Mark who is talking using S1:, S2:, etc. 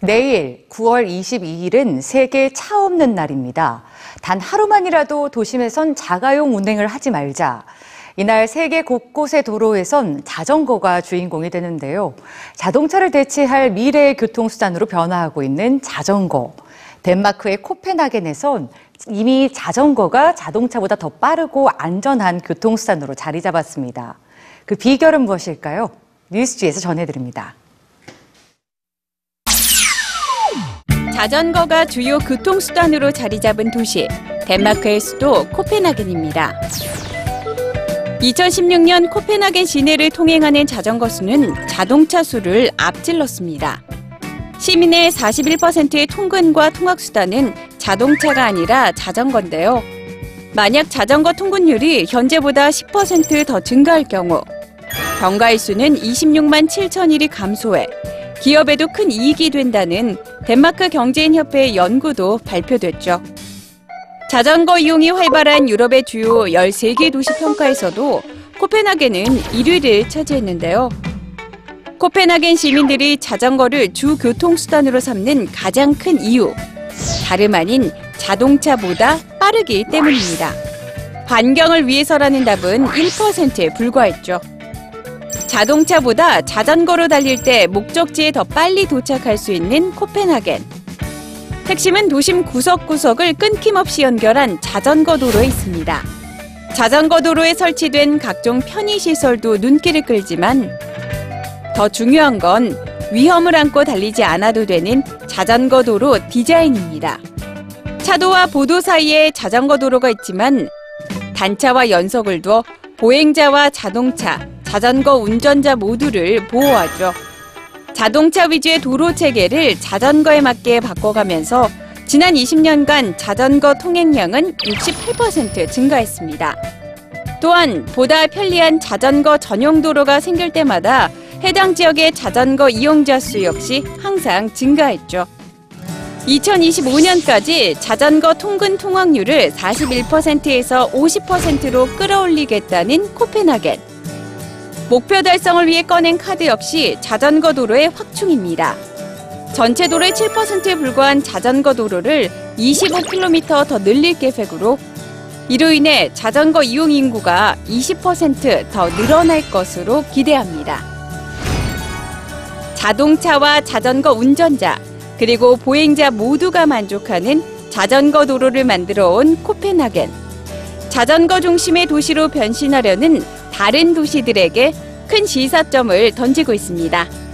S1: 내일 9월 22일은 세계 차 없는 날입니다. 단 하루만이라도 도심에선 자가용 운행을 하지 말자. 이날 세계 곳곳의 도로에선 자전거가 주인공이 되는데요. 자동차를 대체할 미래의 교통수단으로 변화하고 있는 자전거. 덴마크의 코펜하겐에선 이미 자전거가 자동차보다 더 빠르고 안전한 교통수단으로 자리 잡았습니다. 그 비결은 무엇일까요? 뉴스지에서 전해드립니다.
S2: 자전거가 주요 교통수단으로 자리 잡은 도시, 덴마크의 수도 코펜하겐입니다. 2016년 코펜하겐 시내를 통행하는 자전거 수는 자동차 수를 앞질렀습니다. 시민의 41%의 통근과 통학수단은 자동차가 아니라 자전거인데요. 만약 자전거 통근율이 현재보다 10%더 증가할 경우 병가일 수는 26만 7천 일이 감소해 기업에도 큰 이익이 된다는 덴마크 경제인협회의 연구도 발표됐죠. 자전거 이용이 활발한 유럽의 주요 13개 도시 평가에서도 코펜하겐은 1위를 차지했는데요. 코펜하겐 시민들이 자전거를 주 교통수단으로 삼는 가장 큰 이유. 다름 아닌 자동차보다 빠르기 때문입니다. 환경을 위해서라는 답은 1%에 불과했죠. 자동차보다 자전거로 달릴 때 목적지에 더 빨리 도착할 수 있는 코펜하겐. 핵심은 도심 구석구석을 끊김없이 연결한 자전거 도로에 있습니다. 자전거 도로에 설치된 각종 편의시설도 눈길을 끌지만 더 중요한 건 위험을 안고 달리지 않아도 되는 자전거 도로 디자인입니다. 차도와 보도 사이에 자전거 도로가 있지만 단차와 연석을 두어 보행자와 자동차, 자전거 운전자 모두를 보호하죠. 자동차 위주의 도로 체계를 자전거에 맞게 바꿔가면서 지난 20년간 자전거 통행량은 68% 증가했습니다. 또한 보다 편리한 자전거 전용 도로가 생길 때마다 해당 지역의 자전거 이용자 수 역시 항상 증가했죠. 2025년까지 자전거 통근 통학률을 41%에서 50%로 끌어올리겠다는 코펜하겐. 목표 달성을 위해 꺼낸 카드 역시 자전거 도로의 확충입니다. 전체 도로의 7%에 불과한 자전거 도로를 25km 더 늘릴 계획으로 이로 인해 자전거 이용 인구가 20%더 늘어날 것으로 기대합니다. 자동차와 자전거 운전자, 그리고 보행자 모두가 만족하는 자전거 도로를 만들어 온 코펜하겐. 자전거 중심의 도시로 변신하려는 다른 도시들에게 큰 시사점을 던지고 있습니다.